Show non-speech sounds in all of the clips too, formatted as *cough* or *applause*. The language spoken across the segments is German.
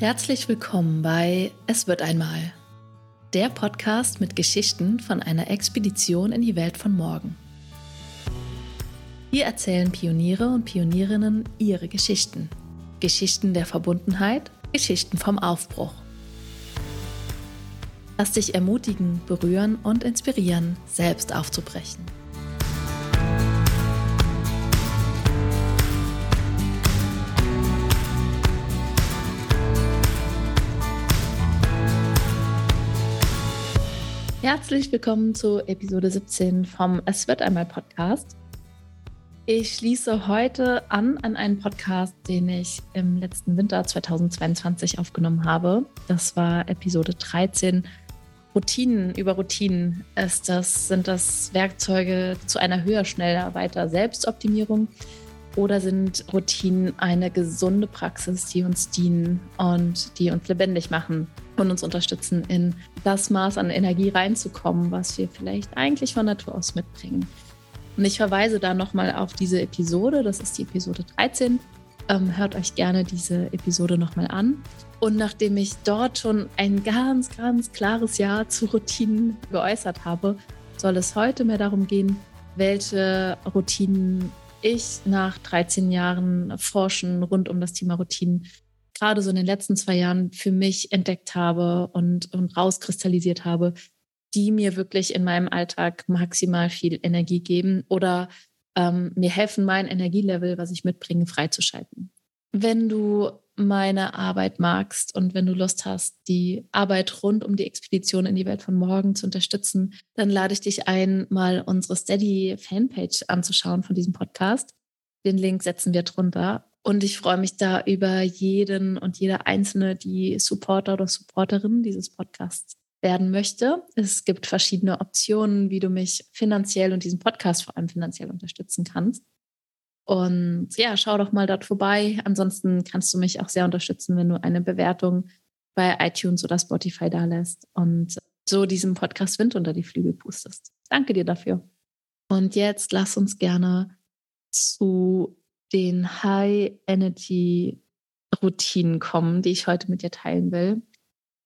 Herzlich willkommen bei Es wird einmal, der Podcast mit Geschichten von einer Expedition in die Welt von morgen. Hier erzählen Pioniere und Pionierinnen ihre Geschichten. Geschichten der Verbundenheit, Geschichten vom Aufbruch. Lass dich ermutigen, berühren und inspirieren, selbst aufzubrechen. Herzlich willkommen zu Episode 17 vom Es wird einmal Podcast. Ich schließe heute an an einen Podcast, den ich im letzten Winter 2022 aufgenommen habe. Das war Episode 13. Routinen über Routinen ist das, sind das Werkzeuge zu einer höher, schneller, weiter Selbstoptimierung oder sind Routinen eine gesunde Praxis, die uns dienen und die uns lebendig machen? und uns unterstützen, in das Maß an Energie reinzukommen, was wir vielleicht eigentlich von Natur aus mitbringen. Und ich verweise da nochmal auf diese Episode, das ist die Episode 13. Ähm, hört euch gerne diese Episode nochmal an. Und nachdem ich dort schon ein ganz, ganz klares Ja zu Routinen geäußert habe, soll es heute mehr darum gehen, welche Routinen ich nach 13 Jahren Forschen rund um das Thema Routinen gerade so in den letzten zwei Jahren für mich entdeckt habe und, und rauskristallisiert habe, die mir wirklich in meinem Alltag maximal viel Energie geben oder ähm, mir helfen, mein Energielevel, was ich mitbringe, freizuschalten. Wenn du meine Arbeit magst und wenn du Lust hast, die Arbeit rund um die Expedition in die Welt von morgen zu unterstützen, dann lade ich dich ein, mal unsere Steady-Fanpage anzuschauen von diesem Podcast. Den Link setzen wir drunter. Und ich freue mich da über jeden und jede einzelne, die Supporter oder Supporterin dieses Podcasts werden möchte. Es gibt verschiedene Optionen, wie du mich finanziell und diesen Podcast vor allem finanziell unterstützen kannst. Und ja, schau doch mal dort vorbei. Ansonsten kannst du mich auch sehr unterstützen, wenn du eine Bewertung bei iTunes oder Spotify da lässt und so diesem Podcast Wind unter die Flügel pustest. Danke dir dafür. Und jetzt lass uns gerne zu den High-Energy-Routinen kommen, die ich heute mit dir teilen will.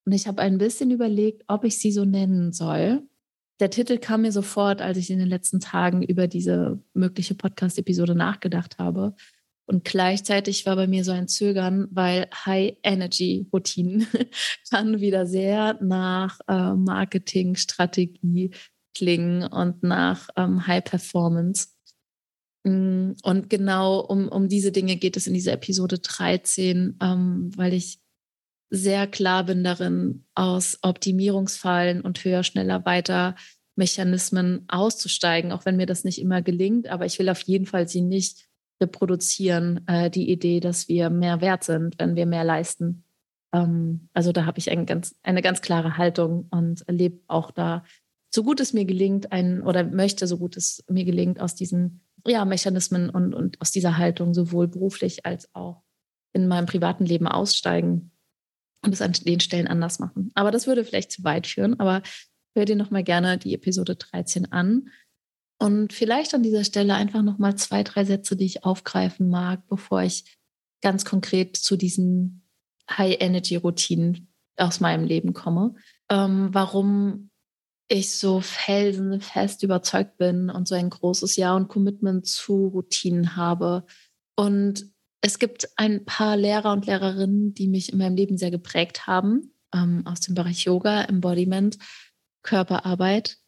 Und ich habe ein bisschen überlegt, ob ich sie so nennen soll. Der Titel kam mir sofort, als ich in den letzten Tagen über diese mögliche Podcast-Episode nachgedacht habe. Und gleichzeitig war bei mir so ein Zögern, weil High-Energy-Routinen *laughs* kann wieder sehr nach äh, Marketing-Strategie klingen und nach ähm, High-Performance. Mm, und genau um, um diese Dinge geht es in dieser Episode 13, ähm, weil ich sehr klar bin darin, aus Optimierungsfallen und höher, schneller, weiter Mechanismen auszusteigen, auch wenn mir das nicht immer gelingt. Aber ich will auf jeden Fall sie nicht reproduzieren, äh, die Idee, dass wir mehr wert sind, wenn wir mehr leisten. Ähm, also da habe ich ein ganz, eine ganz klare Haltung und erlebe auch da, so gut es mir gelingt, ein, oder möchte, so gut es mir gelingt, aus diesen ja, Mechanismen und, und aus dieser Haltung sowohl beruflich als auch in meinem privaten Leben aussteigen und es an den Stellen anders machen. Aber das würde vielleicht zu weit führen. Aber hör dir nochmal gerne die Episode 13 an. Und vielleicht an dieser Stelle einfach nochmal zwei, drei Sätze, die ich aufgreifen mag, bevor ich ganz konkret zu diesen High-Energy-Routinen aus meinem Leben komme. Ähm, warum ich so felsenfest überzeugt bin und so ein großes Ja und Commitment zu Routinen habe. Und es gibt ein paar Lehrer und Lehrerinnen, die mich in meinem Leben sehr geprägt haben, ähm, aus dem Bereich Yoga, Embodiment, Körperarbeit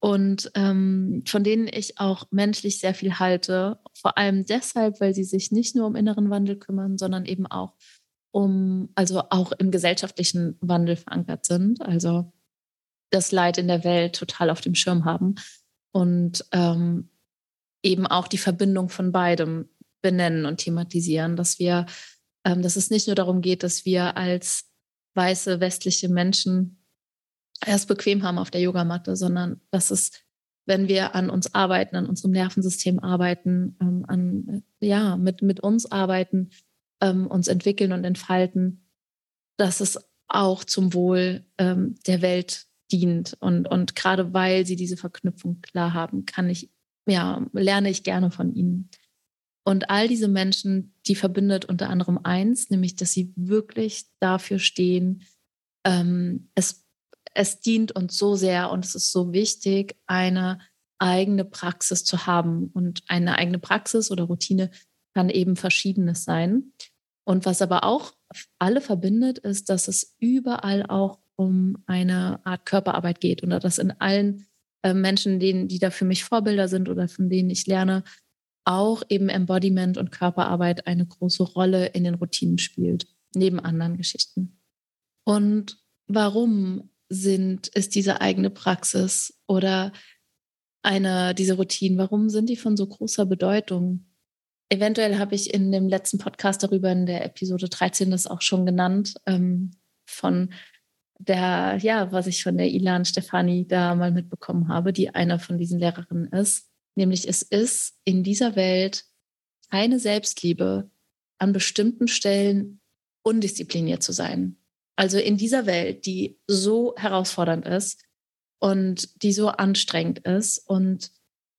und ähm, von denen ich auch menschlich sehr viel halte. Vor allem deshalb, weil sie sich nicht nur um inneren Wandel kümmern, sondern eben auch um, also auch im gesellschaftlichen Wandel verankert sind. Also das Leid in der Welt total auf dem Schirm haben und ähm, eben auch die Verbindung von beidem benennen und thematisieren, dass wir, ähm, dass es nicht nur darum geht, dass wir als weiße westliche Menschen erst bequem haben auf der Yogamatte, sondern dass es, wenn wir an uns arbeiten, an unserem Nervensystem arbeiten, ähm, an, ja, mit, mit uns arbeiten, ähm, uns entwickeln und entfalten, dass es auch zum Wohl ähm, der Welt dient. Und, und gerade weil sie diese Verknüpfung klar haben, kann ich, ja, lerne ich gerne von ihnen. Und all diese Menschen, die verbindet unter anderem eins, nämlich, dass sie wirklich dafür stehen, ähm, es, es dient uns so sehr und es ist so wichtig, eine eigene Praxis zu haben. Und eine eigene Praxis oder Routine kann eben verschiedenes sein. Und was aber auch alle verbindet, ist, dass es überall auch um eine Art Körperarbeit geht oder dass in allen äh, Menschen, denen, die da für mich Vorbilder sind oder von denen ich lerne, auch eben Embodiment und Körperarbeit eine große Rolle in den Routinen spielt, neben anderen Geschichten. Und warum sind, ist diese eigene Praxis oder eine, diese Routinen, warum sind die von so großer Bedeutung? Eventuell habe ich in dem letzten Podcast darüber in der Episode 13 das auch schon genannt, ähm, von der, ja, was ich von der Ilan Stefani da mal mitbekommen habe, die einer von diesen Lehrerinnen ist. Nämlich es ist in dieser Welt keine Selbstliebe, an bestimmten Stellen undiszipliniert zu sein. Also in dieser Welt, die so herausfordernd ist und die so anstrengend ist und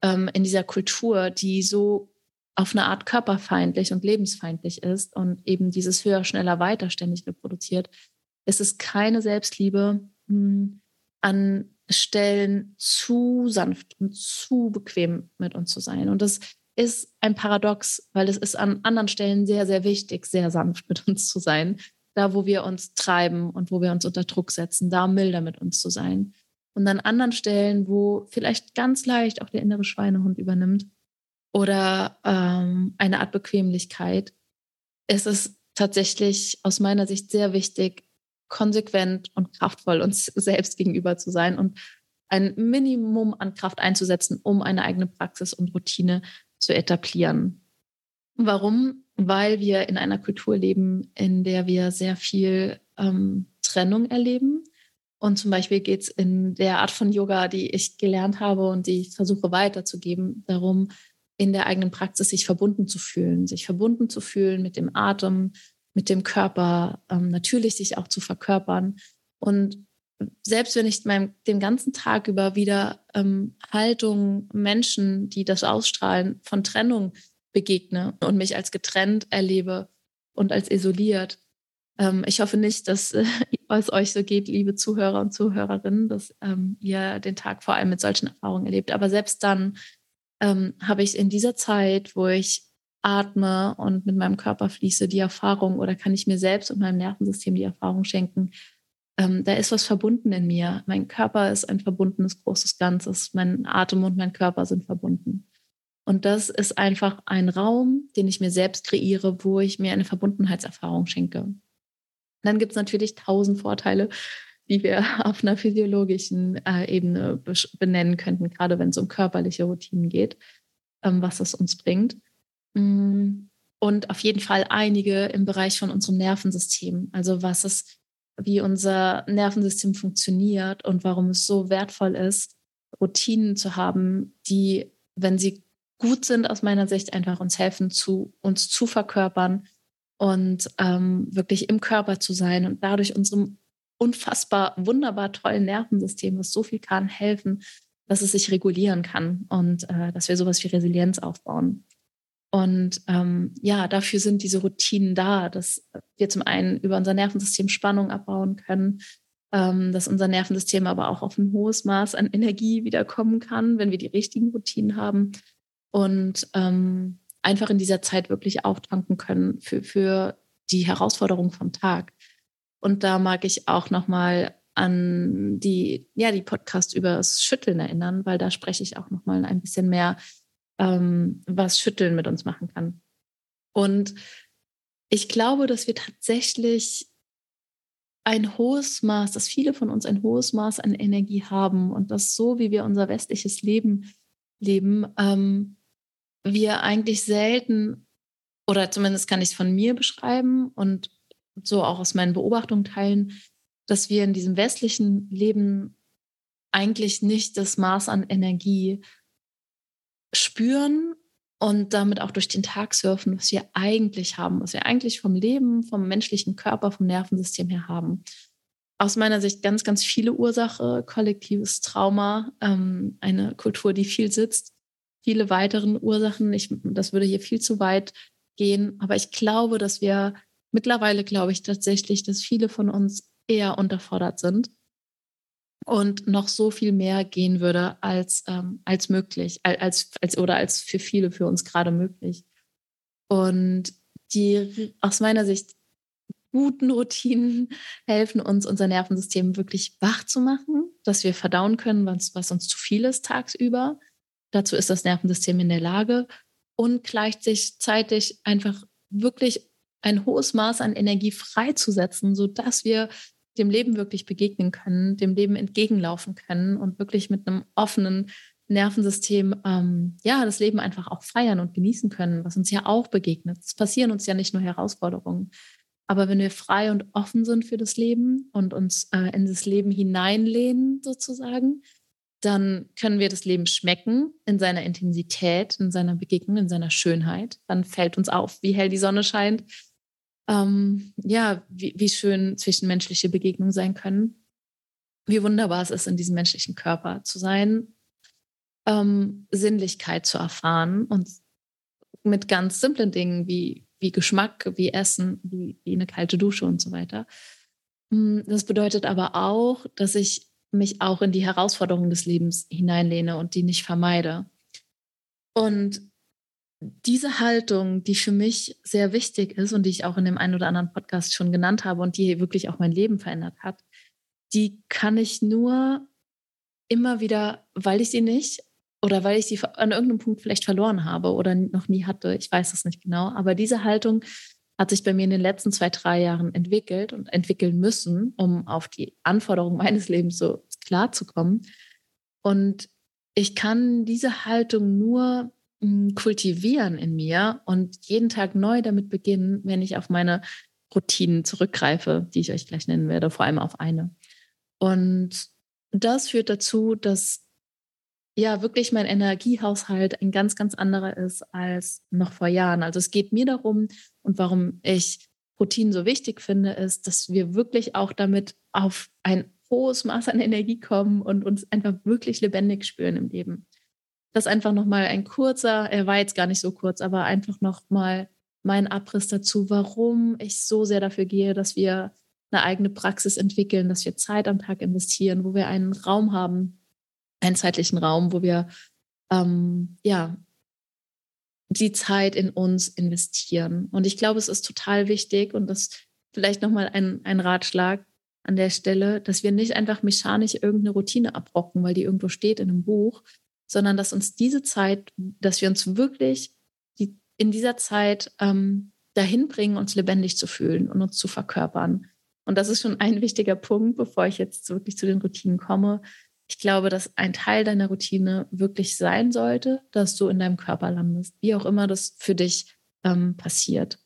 ähm, in dieser Kultur, die so auf eine Art körperfeindlich und lebensfeindlich ist und eben dieses höher, schneller, weiter ständig reproduziert, ist es keine Selbstliebe, mh, hm, an Stellen zu sanft und zu bequem mit uns zu sein. Und das ist ein Paradox, weil es ist an anderen Stellen sehr, sehr wichtig, sehr sanft mit uns zu sein. Da, wo wir uns treiben und wo wir uns unter Druck setzen, da milder mit uns zu sein. Und an anderen Stellen, wo vielleicht ganz leicht auch der innere Schweinehund übernimmt oder ähm, eine Art Bequemlichkeit, ist es tatsächlich aus meiner Sicht sehr wichtig, konsequent und kraftvoll uns selbst gegenüber zu sein und ein Minimum an Kraft einzusetzen, um eine eigene Praxis und Routine zu etablieren. Warum? Weil wir in einer Kultur leben, in der wir sehr viel ähm, Trennung erleben. Und zum Beispiel geht es in der Art von Yoga, die ich gelernt habe und die ich versuche weiterzugeben, darum, in der eigenen Praxis sich verbunden zu fühlen, sich verbunden zu fühlen mit dem Atem, mit dem Körper, ähm, natürlich sich auch zu verkörpern. Und selbst wenn ich meinem, den ganzen Tag über wieder ähm, Haltung, Menschen, die das ausstrahlen, von Trennung begegne und mich als getrennt erlebe und als isoliert. Ähm, ich hoffe nicht, dass äh, es euch so geht, liebe Zuhörer und Zuhörerinnen, dass ähm, ihr den Tag vor allem mit solchen Erfahrungen erlebt. Aber selbst dann ähm, habe ich in dieser Zeit, wo ich atme und mit meinem Körper fließe, die Erfahrung oder kann ich mir selbst und meinem Nervensystem die Erfahrung schenken, ähm, da ist was verbunden in mir. Mein Körper ist ein verbundenes großes Ganzes. Mein Atem und mein Körper sind verbunden. Und das ist einfach ein Raum, den ich mir selbst kreiere, wo ich mir eine Verbundenheitserfahrung schenke. Und dann gibt es natürlich tausend Vorteile, die wir *laughs* auf einer physiologischen äh, Ebene benennen könnten, gerade wenn es um körperliche Routinen geht, ähm, was es uns bringt. Mm, und auf jeden Fall einige im Bereich von unserem Nervensystem. Also was es, wie unser Nervensystem funktioniert und warum es so wertvoll ist, Routinen zu haben, die, wenn sie gut sind, aus meiner Sicht einfach uns helfen, zu uns zu verkörpern und ähm, wirklich im Körper zu sein und dadurch unserem unfassbar wunderbar tollen Nervensystem, was so viel kann, helfen, dass es sich regulieren kann und äh, dass wir sowas wie Resilienz aufbauen. Und ähm, ja, dafür sind diese Routinen da, dass wir zum einen über unser Nervensystem Spannung abbauen können, ähm, dass unser Nervensystem aber auch auf ein hohes Maß an Energie wiederkommen kann, wenn wir die richtigen Routinen haben und ähm, einfach in dieser Zeit wirklich auftanken können für, für die Herausforderung vom Tag. Und da mag ich auch nochmal an die, ja, die Podcast über das Schütteln erinnern, weil da spreche ich auch nochmal ein bisschen mehr ähm, was Schütteln mit uns machen kann. Und ich glaube, dass wir tatsächlich ein hohes Maß, dass viele von uns ein hohes Maß an Energie haben und dass so, wie wir unser westliches Leben leben, ähm, wir eigentlich selten, oder zumindest kann ich es von mir beschreiben und so auch aus meinen Beobachtungen teilen, dass wir in diesem westlichen Leben eigentlich nicht das Maß an Energie spüren und damit auch durch den Tag surfen, was wir eigentlich haben, was wir eigentlich vom Leben, vom menschlichen Körper, vom Nervensystem her haben. Aus meiner Sicht ganz, ganz viele Ursache, kollektives Trauma, ähm, eine Kultur, die viel sitzt, viele weiteren Ursachen. Ich, das würde hier viel zu weit gehen. Aber ich glaube, dass wir mittlerweile, glaube ich tatsächlich, dass viele von uns eher unterfordert sind und noch so viel mehr gehen würde als, ähm, als möglich, als, als oder als für viele für uns gerade möglich. Und die aus meiner Sicht guten Routinen *laughs* helfen uns, unser Nervensystem wirklich wach zu machen, dass wir verdauen können, was, was uns zu viel ist tagsüber. Dazu ist das Nervensystem in der Lage und gleichzeitig einfach wirklich ein hohes Maß an Energie freizusetzen, sodass wir dem Leben wirklich begegnen können, dem Leben entgegenlaufen können und wirklich mit einem offenen Nervensystem ähm, ja das Leben einfach auch feiern und genießen können, was uns ja auch begegnet. Es passieren uns ja nicht nur Herausforderungen, aber wenn wir frei und offen sind für das Leben und uns äh, in das Leben hineinlehnen sozusagen, dann können wir das Leben schmecken in seiner Intensität, in seiner Begegnung, in seiner Schönheit. Dann fällt uns auf, wie hell die Sonne scheint, ähm, ja, wie, wie schön zwischenmenschliche Begegnungen sein können, wie wunderbar es ist, in diesem menschlichen Körper zu sein, ähm, Sinnlichkeit zu erfahren und mit ganz simplen Dingen wie, wie Geschmack, wie Essen, wie, wie eine kalte Dusche und so weiter. Hm, das bedeutet aber auch, dass ich mich auch in die Herausforderungen des Lebens hineinlehne und die nicht vermeide. Und diese Haltung, die für mich sehr wichtig ist und die ich auch in dem einen oder anderen Podcast schon genannt habe und die wirklich auch mein Leben verändert hat, die kann ich nur immer wieder, weil ich sie nicht oder weil ich sie an irgendeinem Punkt vielleicht verloren habe oder noch nie hatte, ich weiß es nicht genau, aber diese Haltung hat sich bei mir in den letzten zwei, drei Jahren entwickelt und entwickeln müssen, um auf die Anforderungen meines Lebens so klar zu kommen. Und ich kann diese Haltung nur kultivieren in mir und jeden Tag neu damit beginnen, wenn ich auf meine Routinen zurückgreife, die ich euch gleich nennen werde, vor allem auf eine. Und das führt dazu, dass ja wirklich mein Energiehaushalt ein ganz, ganz anderer ist als noch vor Jahren. Also es geht mir darum und warum ich Routinen so wichtig finde, ist, dass wir wirklich auch damit auf ein hohes Maß an Energie kommen und uns einfach wirklich lebendig spüren im Leben das einfach nochmal ein kurzer, er war jetzt gar nicht so kurz, aber einfach nochmal mein Abriss dazu, warum ich so sehr dafür gehe, dass wir eine eigene Praxis entwickeln, dass wir Zeit am Tag investieren, wo wir einen Raum haben, einen zeitlichen Raum, wo wir ähm, ja die Zeit in uns investieren. Und ich glaube, es ist total wichtig und das vielleicht nochmal ein, ein Ratschlag an der Stelle, dass wir nicht einfach mechanisch irgendeine Routine abrocken, weil die irgendwo steht in einem Buch, sondern dass uns diese Zeit, dass wir uns wirklich die, in dieser Zeit ähm, dahin bringen, uns lebendig zu fühlen und uns zu verkörpern. Und das ist schon ein wichtiger Punkt, bevor ich jetzt wirklich zu den Routinen komme. Ich glaube, dass ein Teil deiner Routine wirklich sein sollte, dass du in deinem Körper landest, wie auch immer das für dich ähm, passiert.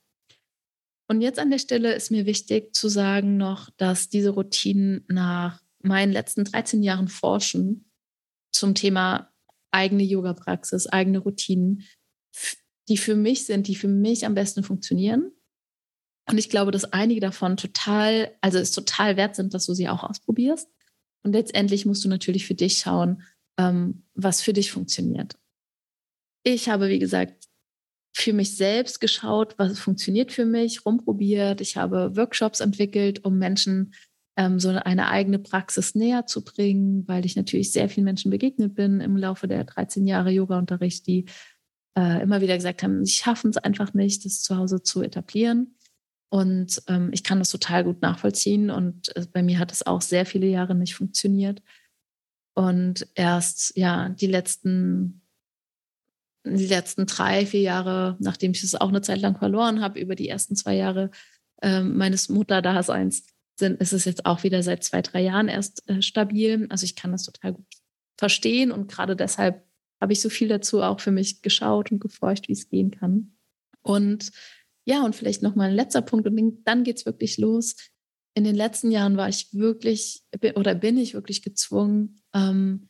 Und jetzt an der Stelle ist mir wichtig zu sagen noch, dass diese Routinen nach meinen letzten 13 Jahren Forschen zum Thema eigene Yoga-Praxis, eigene Routinen, die für mich sind, die für mich am besten funktionieren. Und ich glaube, dass einige davon total, also es total wert sind, dass du sie auch ausprobierst. Und letztendlich musst du natürlich für dich schauen, ähm, was für dich funktioniert. Ich habe, wie gesagt, für mich selbst geschaut, was funktioniert für mich, rumprobiert. Ich habe Workshops entwickelt, um Menschen ähm, so eine eigene Praxis näher zu bringen, weil ich natürlich sehr vielen Menschen begegnet bin im Laufe der 13 Jahre Yoga-Unterricht, die äh, immer wieder gesagt haben, sie schaffen es einfach nicht, das zu Hause zu etablieren. Und ähm, ich kann das total gut nachvollziehen. Und äh, bei mir hat es auch sehr viele Jahre nicht funktioniert. Und erst ja die letzten die letzten drei, vier Jahre, nachdem ich es auch eine Zeit lang verloren habe, über die ersten zwei Jahre äh, meines Mutterdaseins, sind, ist es jetzt auch wieder seit zwei, drei Jahren erst äh, stabil. Also ich kann das total gut verstehen und gerade deshalb habe ich so viel dazu auch für mich geschaut und geforscht, wie es gehen kann. Und ja, und vielleicht noch mal ein letzter Punkt und dann geht es wirklich los. In den letzten Jahren war ich wirklich oder bin ich wirklich gezwungen, ähm,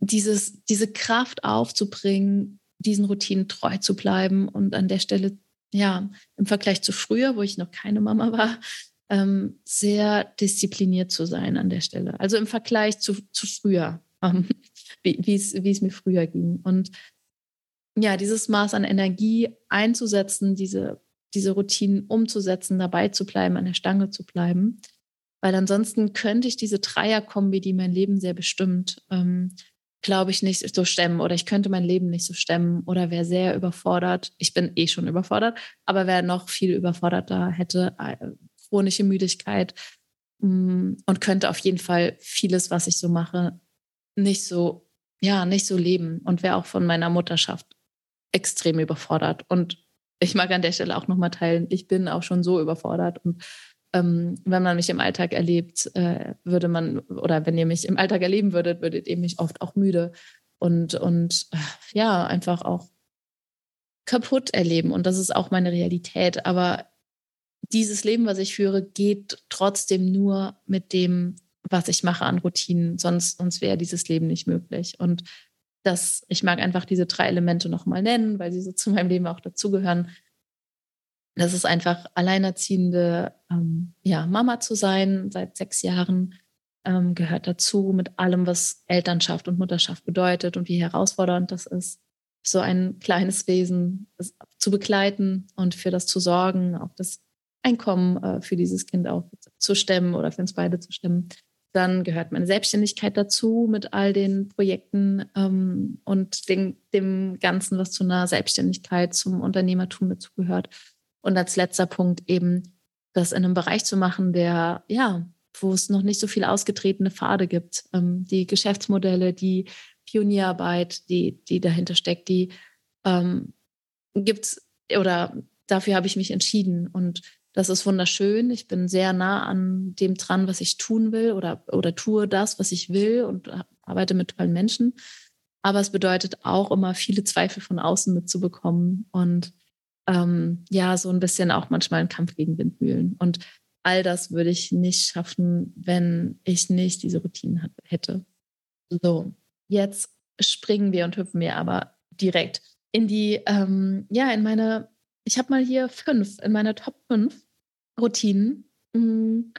dieses, diese Kraft aufzubringen, diesen Routinen treu zu bleiben und an der Stelle, ja, im Vergleich zu früher, wo ich noch keine Mama war, ähm, sehr diszipliniert zu sein an der Stelle. Also im Vergleich zu, zu früher, *laughs* ähm, wie, es, mir früher ging. Und ja, dieses Maß an Energie einzusetzen, diese, diese Routinen umzusetzen, dabei zu bleiben, an der Stange zu bleiben. Weil ansonsten könnte ich diese Dreierkombi, die mein Leben sehr bestimmt, ähm, glaube ich, nicht so stemmen oder ich könnte mein Leben nicht so stemmen oder wäre sehr überfordert. Ich bin eh schon überfordert, aber wer noch viel überforderter hätte, äh, chronische Müdigkeit mm, und könnte auf jeden Fall vieles, was ich so mache, nicht so, ja, nicht so leben und wäre auch von meiner Mutterschaft extrem überfordert. Und ich mag an der Stelle auch nochmal teilen, ich bin auch schon so überfordert und ähm, wenn man mich im Alltag erlebt, äh, würde man, oder wenn ihr mich im Alltag erleben würdet, würdet ihr mich oft auch müde und, und äh, ja, einfach auch kaputt erleben. Und das ist auch meine Realität. Aber dieses Leben, was ich führe, geht trotzdem nur mit dem, was ich mache an Routinen. Sonst, sonst wäre dieses Leben nicht möglich. Und das, ich mag einfach diese drei Elemente nochmal nennen, weil sie so zu meinem Leben auch dazugehören. Das ist einfach alleinerziehende ähm, ja, Mama zu sein seit sechs Jahren, ähm, gehört dazu mit allem, was Elternschaft und Mutterschaft bedeutet und wie herausfordernd das ist, so ein kleines Wesen zu begleiten und für das zu sorgen, auch das Einkommen äh, für dieses Kind auch zu stemmen oder für uns beide zu stemmen. Dann gehört meine Selbstständigkeit dazu mit all den Projekten ähm, und den, dem Ganzen, was zu einer Selbstständigkeit, zum Unternehmertum dazugehört. Und als letzter Punkt eben das in einem Bereich zu machen, der, ja, wo es noch nicht so viel ausgetretene Pfade gibt. Ähm, die Geschäftsmodelle, die Pionierarbeit, die, die dahinter steckt, die ähm, es oder dafür habe ich mich entschieden. Und das ist wunderschön. Ich bin sehr nah an dem dran, was ich tun will oder, oder tue das, was ich will und arbeite mit tollen Menschen. Aber es bedeutet auch immer viele Zweifel von außen mitzubekommen und ähm, ja, so ein bisschen auch manchmal ein Kampf gegen Windmühlen. Und all das würde ich nicht schaffen, wenn ich nicht diese Routinen hätte. So, jetzt springen wir und hüpfen wir aber direkt in die, ähm, ja, in meine, ich habe mal hier fünf, in meine Top fünf Routinen. Mm,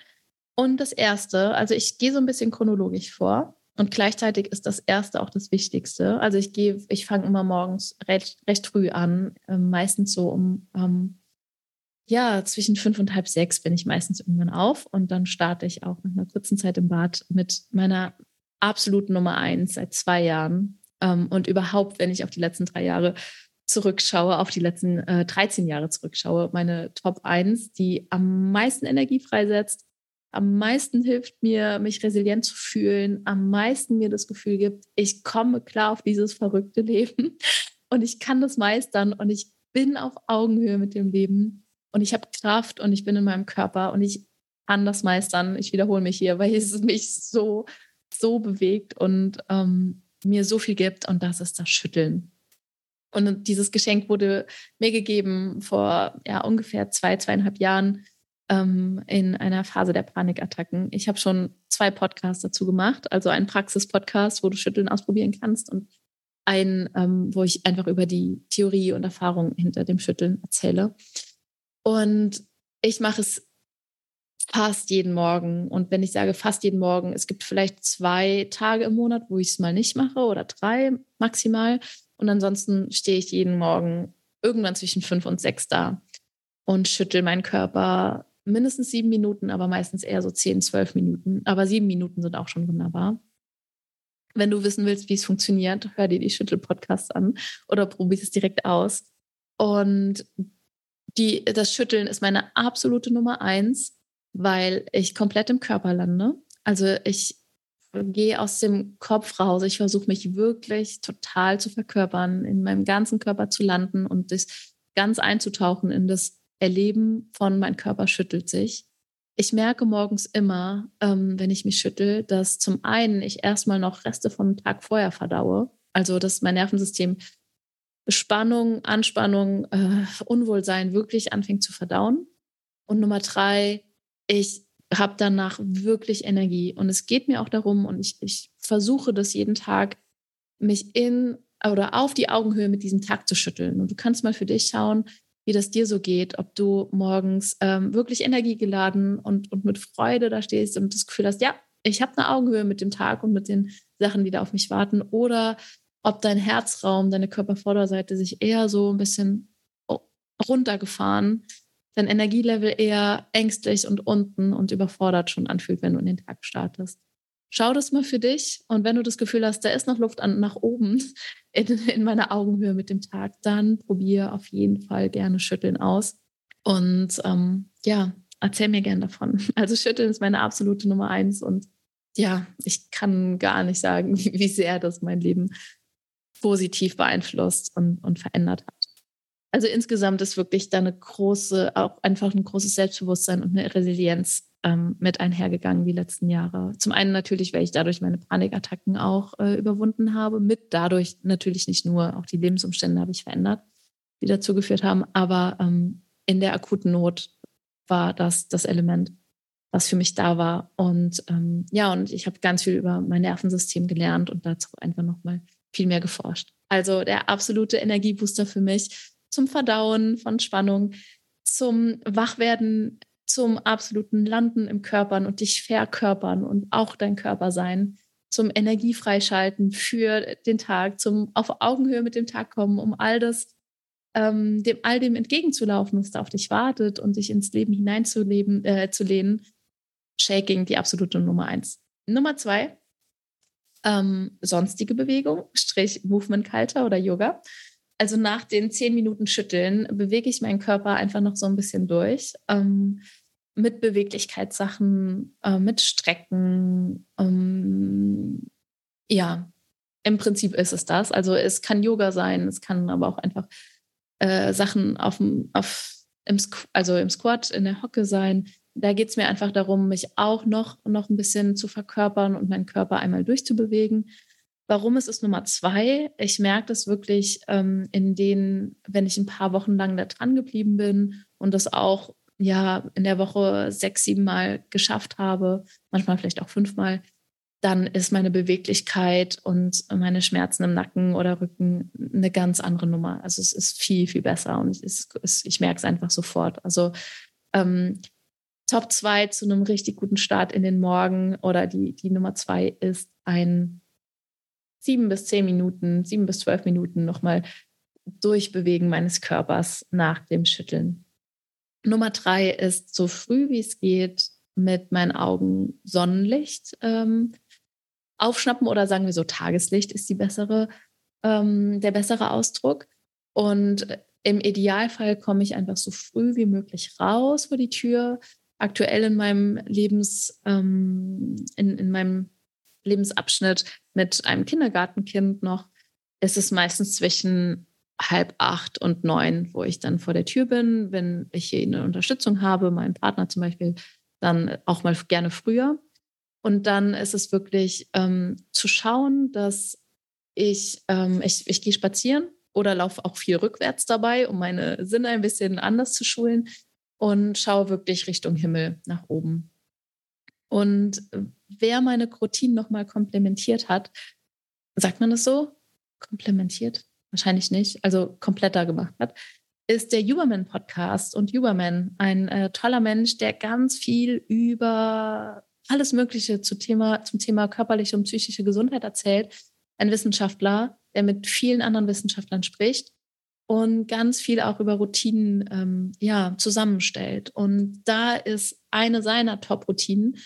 und das erste, also ich gehe so ein bisschen chronologisch vor. Und gleichzeitig ist das erste auch das Wichtigste. Also ich gehe, ich fange immer morgens recht, recht früh an, äh, meistens so um ähm, ja, zwischen fünf und halb sechs bin ich meistens irgendwann auf und dann starte ich auch nach einer kurzen Zeit im Bad mit meiner absoluten Nummer eins seit zwei Jahren. Ähm, und überhaupt, wenn ich auf die letzten drei Jahre zurückschaue, auf die letzten äh, 13 Jahre zurückschaue, meine Top 1, die am meisten Energie freisetzt, am meisten hilft mir, mich resilient zu fühlen, am meisten mir das Gefühl gibt, ich komme klar auf dieses verrückte Leben *laughs* und ich kann das meistern und ich bin auf Augenhöhe mit dem Leben und ich habe Kraft und ich bin in meinem Körper und ich kann das meistern. Ich wiederhole mich hier, *laughs* weil es mich so, so bewegt und ähm, mir so viel gibt und das ist das Schütteln. Und dieses Geschenk wurde mir gegeben vor ja, ungefähr zwei, zweieinhalb Jahren ähm, in einer Phase der Panikattacken. Ich habe schon zwei Podcasts dazu gemacht, also einen Praxis-Podcast, wo du Schütteln ausprobieren kannst und einen, ähm, wo ich einfach über die Theorie und Erfahrung hinter dem Schütteln erzähle. Und ich mache es fast jeden Morgen. Und wenn ich sage fast jeden Morgen, es gibt vielleicht zwei Tage im Monat, wo ich es mal nicht mache oder drei maximal. Und ansonsten stehe ich jeden Morgen irgendwann zwischen fünf und sechs da und schüttel meinen Körper mindestens sieben Minuten, aber meistens eher so zehn, zwölf Minuten. Aber sieben Minuten sind auch schon wunderbar. Wenn du wissen willst, wie es funktioniert, hör dir die Schüttel-Podcasts an oder probier es direkt aus. Und die, das Schütteln ist meine absolute Nummer eins, weil ich komplett im Körper lande. Also ich gehe aus dem Kopf raus. Ich versuche mich wirklich total zu verkörpern, in meinem ganzen Körper zu landen und das ganz einzutauchen in das Erleben von mein Körper schüttelt sich. Ich merke morgens immer, ähm, wenn ich mich schüttel, dass zum einen ich erstmal noch Reste vom Tag vorher verdaue. Also, dass mein Nervensystem Spannung, Anspannung, äh, Unwohlsein wirklich anfängt zu verdauen. Und Nummer drei, ich habe danach wirklich Energie. Und es geht mir auch darum, und ich, ich versuche das jeden Tag, mich in oder auf die Augenhöhe mit diesem Tag zu schütteln. Und du kannst mal für dich schauen, wie das dir so geht, ob du morgens ähm, wirklich energiegeladen und, und mit Freude da stehst und das Gefühl hast, ja, ich habe eine Augenhöhe mit dem Tag und mit den Sachen, die da auf mich warten, oder ob dein Herzraum, deine Körpervorderseite sich eher so ein bisschen runtergefahren, dein Energielevel eher ängstlich und unten und überfordert schon anfühlt, wenn du in den Tag startest. Schau das mal für dich und wenn du das Gefühl hast, da ist noch Luft an, nach oben *laughs* in, in meiner Augenhöhe mit dem Tag, dann probier auf jeden Fall gerne Schütteln aus. Und ähm, ja, erzähl mir gerne davon. *laughs* Also Schütteln ist meine absolute Nummer eins und ja, ich kann gar nicht sagen, wie, *laughs* wie sehr das mein Leben positiv beeinflusst und, und verändert hat. Also insgesamt ist wirklich da eine große, auch einfach ein großes Selbstbewusstsein und eine Resilienz ähm, mit einhergegangen die letzten Jahre. Zum einen natürlich, weil ich dadurch meine Panikattacken auch äh, überwunden habe, mit dadurch natürlich nicht nur, auch die Lebensumstände habe ich verändert, die dazu geführt haben, aber ähm, in der akuten Not war das das Element, was für mich da war. Und ähm, ja, und ich habe ganz viel über mein Nervensystem gelernt und dazu einfach nochmal viel mehr geforscht. Also der absolute Energiebooster für mich zum Verdauen von Spannung, zum Wachwerden, zum absoluten Landen im Körpern und dich verkörpern und auch dein Körper sein, zum Energiefreischalten für den Tag, zum auf Augenhöhe mit dem Tag kommen, um all das, ähm, dem all dem entgegenzulaufen, was da auf dich wartet und dich ins Leben hineinzuleben, äh, zu lehnen. Shaking, die absolute Nummer eins. Nummer zwei, ähm, sonstige Bewegung, Strich Movement Culture oder Yoga. Also nach den zehn Minuten Schütteln bewege ich meinen Körper einfach noch so ein bisschen durch. Ähm, mit Beweglichkeitssachen, äh, mit Strecken. Ähm, ja, im Prinzip ist es das. Also es kann Yoga sein, es kann aber auch einfach äh, Sachen auf auf, im, also im Squat, in der Hocke sein. Da geht es mir einfach darum, mich auch noch, noch ein bisschen zu verkörpern und meinen Körper einmal durchzubewegen. Warum ist es Nummer zwei? Ich merke das wirklich ähm, in denen, wenn ich ein paar Wochen lang da dran geblieben bin und das auch ja in der Woche sechs, sieben Mal geschafft habe, manchmal vielleicht auch fünfmal, dann ist meine Beweglichkeit und meine Schmerzen im Nacken oder Rücken eine ganz andere Nummer. Also es ist viel, viel besser und es ist, ich merke es einfach sofort. Also ähm, Top zwei zu einem richtig guten Start in den Morgen oder die, die Nummer zwei ist ein sieben bis zehn Minuten, sieben bis zwölf Minuten nochmal durchbewegen meines Körpers nach dem Schütteln. Nummer drei ist so früh wie es geht mit meinen Augen Sonnenlicht ähm, aufschnappen oder sagen wir so Tageslicht ist die bessere, ähm, der bessere Ausdruck. Und im Idealfall komme ich einfach so früh wie möglich raus vor die Tür. Aktuell in meinem Lebens, ähm, in, in meinem Lebensabschnitt mit einem Kindergartenkind noch, ist es meistens zwischen halb acht und neun, wo ich dann vor der Tür bin. Wenn ich hier eine Unterstützung habe, meinen Partner zum Beispiel, dann auch mal gerne früher. Und dann ist es wirklich ähm, zu schauen, dass ich, ähm, ich, ich gehe spazieren oder laufe auch viel rückwärts dabei, um meine Sinne ein bisschen anders zu schulen und schaue wirklich Richtung Himmel nach oben. Und wer meine Routinen nochmal komplementiert hat, sagt man das so? Komplementiert? Wahrscheinlich nicht, also kompletter gemacht hat, ist der Huberman Podcast. Und Huberman, ein äh, toller Mensch, der ganz viel über alles Mögliche zu Thema, zum Thema körperliche und psychische Gesundheit erzählt. Ein Wissenschaftler, der mit vielen anderen Wissenschaftlern spricht und ganz viel auch über Routinen ähm, ja, zusammenstellt. Und da ist eine seiner Top-Routinen,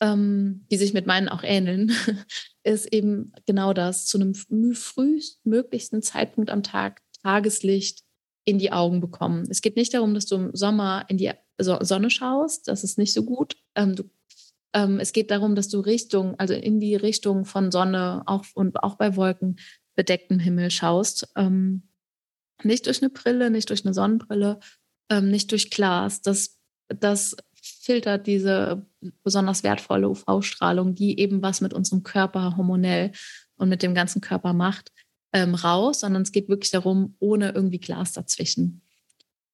ähm, die sich mit meinen auch ähneln, *laughs* ist eben genau das, zu einem frühestmöglichsten Zeitpunkt am Tag Tageslicht in die Augen bekommen. Es geht nicht darum, dass du im Sommer in die Sonne schaust, das ist nicht so gut. Ähm, du, ähm, es geht darum, dass du Richtung, also in die Richtung von Sonne auch, und auch bei Wolken bedecktem Himmel schaust. Ähm, nicht durch eine Brille, nicht durch eine Sonnenbrille, ähm, nicht durch Glas. Das, das filtert diese besonders wertvolle UV-Strahlung, die eben was mit unserem Körper hormonell und mit dem ganzen Körper macht, ähm, raus, sondern es geht wirklich darum, ohne irgendwie Glas dazwischen.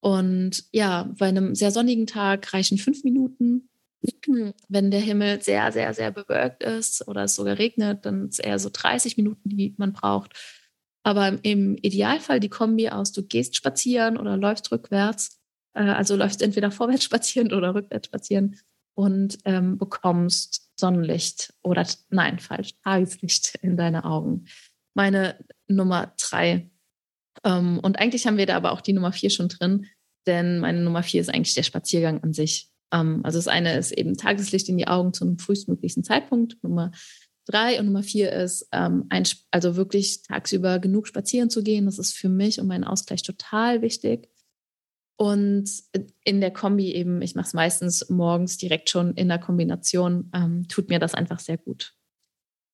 Und ja, bei einem sehr sonnigen Tag reichen fünf Minuten. *clears throat* Wenn der Himmel sehr, sehr, sehr bewölkt ist oder es sogar regnet, dann ist es eher so 30 Minuten, die man braucht. Aber im Idealfall die Kombi aus, du gehst spazieren oder läufst rückwärts, äh, also läufst entweder vorwärts *laughs* spazieren oder rückwärts spazieren und ähm, bekommst Sonnenlicht oder nein, falsch, Tageslicht *laughs* in deine Augen. meine Nummer drei. Ähm, und eigentlich haben wir da aber auch die Nummer vier schon drin, denn meine Nummer vier ist eigentlich der Spaziergang an sich. Ähm, also das eine ist eben Tageslicht in die Augen zu einem frühestmöglichen Zeitpunkt. Nummer drei und Nummer vier ist, ähm, ein, also wirklich tagsüber genug spazieren zu gehen. Das ist für mich und meinen Ausgleich total wichtig. Und in der Kombi eben, ich mache es meistens morgens direkt schon in der Kombination, ähm, tut mir das einfach sehr gut.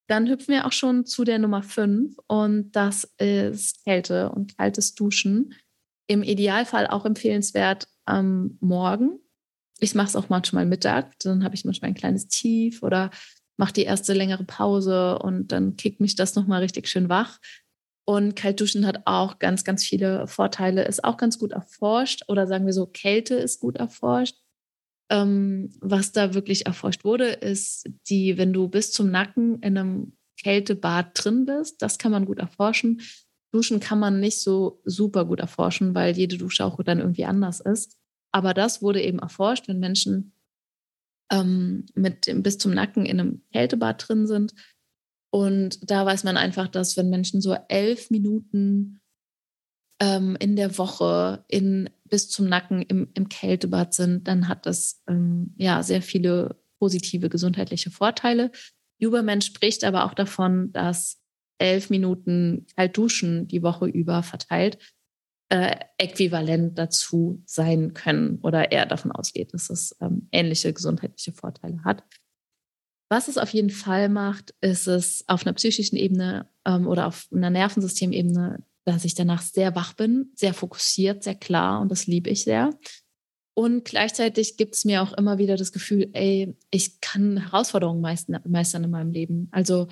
Dann hüpfen wir auch schon zu der Nummer fünf und das ist Kälte und kaltes Duschen. Im Idealfall auch empfehlenswert am Morgen. Ich mache es auch manchmal Mittag, dann habe ich manchmal ein kleines Tief oder mache die erste längere Pause und dann kickt mich das nochmal richtig schön wach. Und Kaltduschen hat auch ganz, ganz viele Vorteile, ist auch ganz gut erforscht oder sagen wir so, Kälte ist gut erforscht. Ähm, was da wirklich erforscht wurde, ist die, wenn du bis zum Nacken in einem Kältebad drin bist, das kann man gut erforschen. Duschen kann man nicht so super gut erforschen, weil jede Dusche auch dann irgendwie anders ist. Aber das wurde eben erforscht, wenn Menschen ähm, mit bis zum Nacken in einem Kältebad drin sind, und da weiß man einfach, dass wenn Menschen so elf Minuten ähm, in der Woche in, bis zum Nacken im, im Kältebad sind, dann hat das ähm, ja sehr viele positive gesundheitliche Vorteile. Übermensch spricht aber auch davon, dass elf Minuten kalt duschen die Woche über verteilt äh, äquivalent dazu sein können oder er davon ausgeht, dass es ähm, ähnliche gesundheitliche Vorteile hat. Was es auf jeden Fall macht, ist es auf einer psychischen Ebene ähm, oder auf einer Nervensystemebene, dass ich danach sehr wach bin, sehr fokussiert, sehr klar und das liebe ich sehr. Und gleichzeitig gibt es mir auch immer wieder das Gefühl, ey, ich kann Herausforderungen meistern, in meinem Leben. Also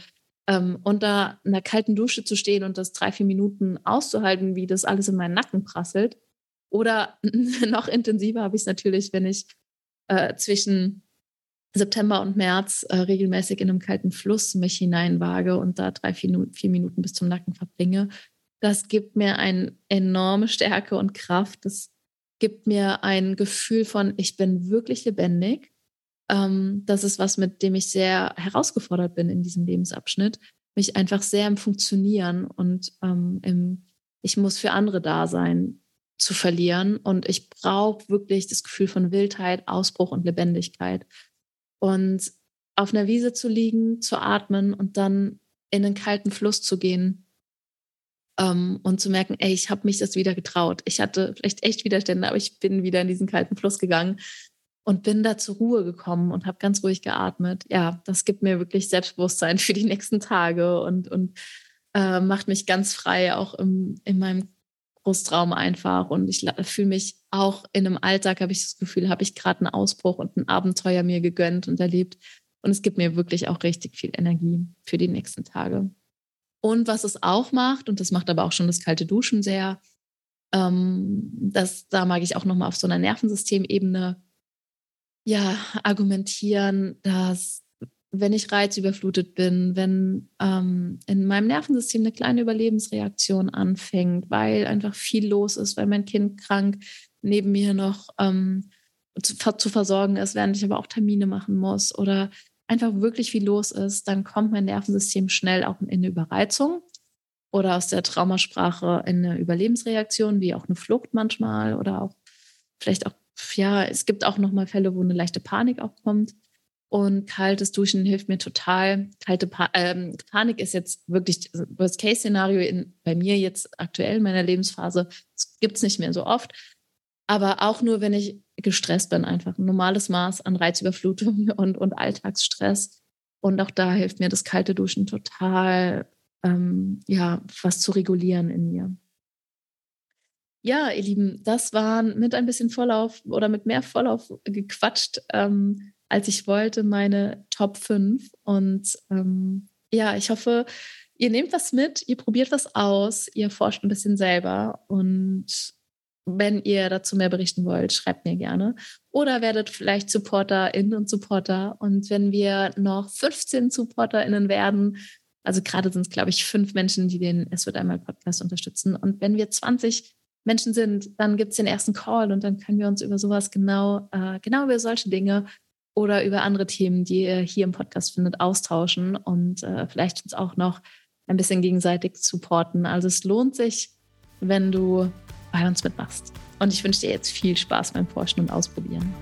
ähm, unter einer kalten Dusche zu stehen und das drei, vier Minuten auszuhalten, wie das alles in meinen Nacken prasselt. Oder *laughs* noch intensiver habe ich es natürlich, wenn ich äh, zwischen September und März äh, regelmäßig in einem kalten Fluss mich hineinwage und da drei, vier, vier Minuten bis zum Nacken verbringe. Das gibt mir eine enorme Stärke und Kraft. Das gibt mir ein Gefühl von, ich bin wirklich lebendig. Ähm, das ist was, mit dem ich sehr herausgefordert bin in diesem Lebensabschnitt. Mich einfach sehr im Funktionieren und ähm, im, ich muss für andere da sein, zu verlieren. Und ich brauche wirklich das Gefühl von Wildheit, Ausbruch und Lebendigkeit. Und auf einer Wiese zu liegen, zu atmen und dann in den kalten Fluss zu gehen ähm, und zu merken, ey, ich habe mich das wieder getraut. Ich hatte vielleicht echt Widerstände, aber ich bin wieder in diesen kalten Fluss gegangen und bin da zur Ruhe gekommen und habe ganz ruhig geatmet. Ja, das gibt mir wirklich Selbstbewusstsein *laughs* für die nächsten Tage und, und äh, macht mich ganz frei, auch im, in meinem Brustraum einfach. Und ich fühle mich auch in einem Alltag, habe ich das Gefühl, habe ich gerade einen Ausbruch und ein Abenteuer mir gegönnt und erlebt. Und es gibt mir wirklich auch richtig viel Energie für die nächsten Tage. Und was es auch macht, und das macht aber auch schon das kalte Duschen sehr, ähm, das, da mag ich auch nochmal auf so einer Nervensystemebene ja, argumentieren, dass wenn ich reizüberflutet bin, wenn ähm, in meinem Nervensystem eine kleine Überlebensreaktion anfängt, weil einfach viel los ist, weil mein Kind krank neben mir noch ähm, zu, zu, versorgen ist, während ich aber auch Termine machen muss oder einfach wirklich viel los ist, dann kommt mein Nervensystem schnell auch in eine Überreizung oder aus der Traumasprache in eine Überlebensreaktion, wie auch eine Flucht manchmal oder auch vielleicht auch, ja, es gibt auch nochmal Fälle, wo eine leichte Panik auch kommt. Und kaltes Duschen hilft mir total. Kalte pa ähm, Panik ist jetzt wirklich Worst-Case-Szenario bei mir jetzt aktuell in meiner Lebensphase. Das gibt es nicht mehr so oft. Aber auch nur, wenn ich gestresst bin, einfach ein normales Maß an Reizüberflutung *laughs* und, und Alltagsstress. Und auch da hilft mir das kalte Duschen total, ähm, ja, was zu regulieren in mir. Ja, ihr Lieben, das waren mit ein bisschen Vorlauf oder mit mehr Vorlauf gequatscht. Ähm, als ich wollte, meine Top 5. Und ähm, ja, ich hoffe, ihr nehmt was mit, ihr probiert was aus, ihr forscht ein bisschen selber. Und wenn ihr dazu mehr berichten wollt, schreibt mir gerne. Oder werdet vielleicht SupporterInnen und Supporter. Und wenn wir noch 15 SupporterInnen werden, also gerade sind es, glaube ich, fünf Menschen, die den Es wird einmal Podcast unterstützen. Und wenn wir 20 Menschen sind, dann gibt es den ersten Call und dann können wir uns über sowas genau, äh, genau über solche Dinge oder über andere Themen, die ihr hier im Podcast findet, austauschen und äh, vielleicht uns auch noch ein bisschen gegenseitig supporten. Also es lohnt sich, wenn du bei uns mitmachst. Und ich wünsche dir jetzt viel Spaß beim Forschen und Ausprobieren.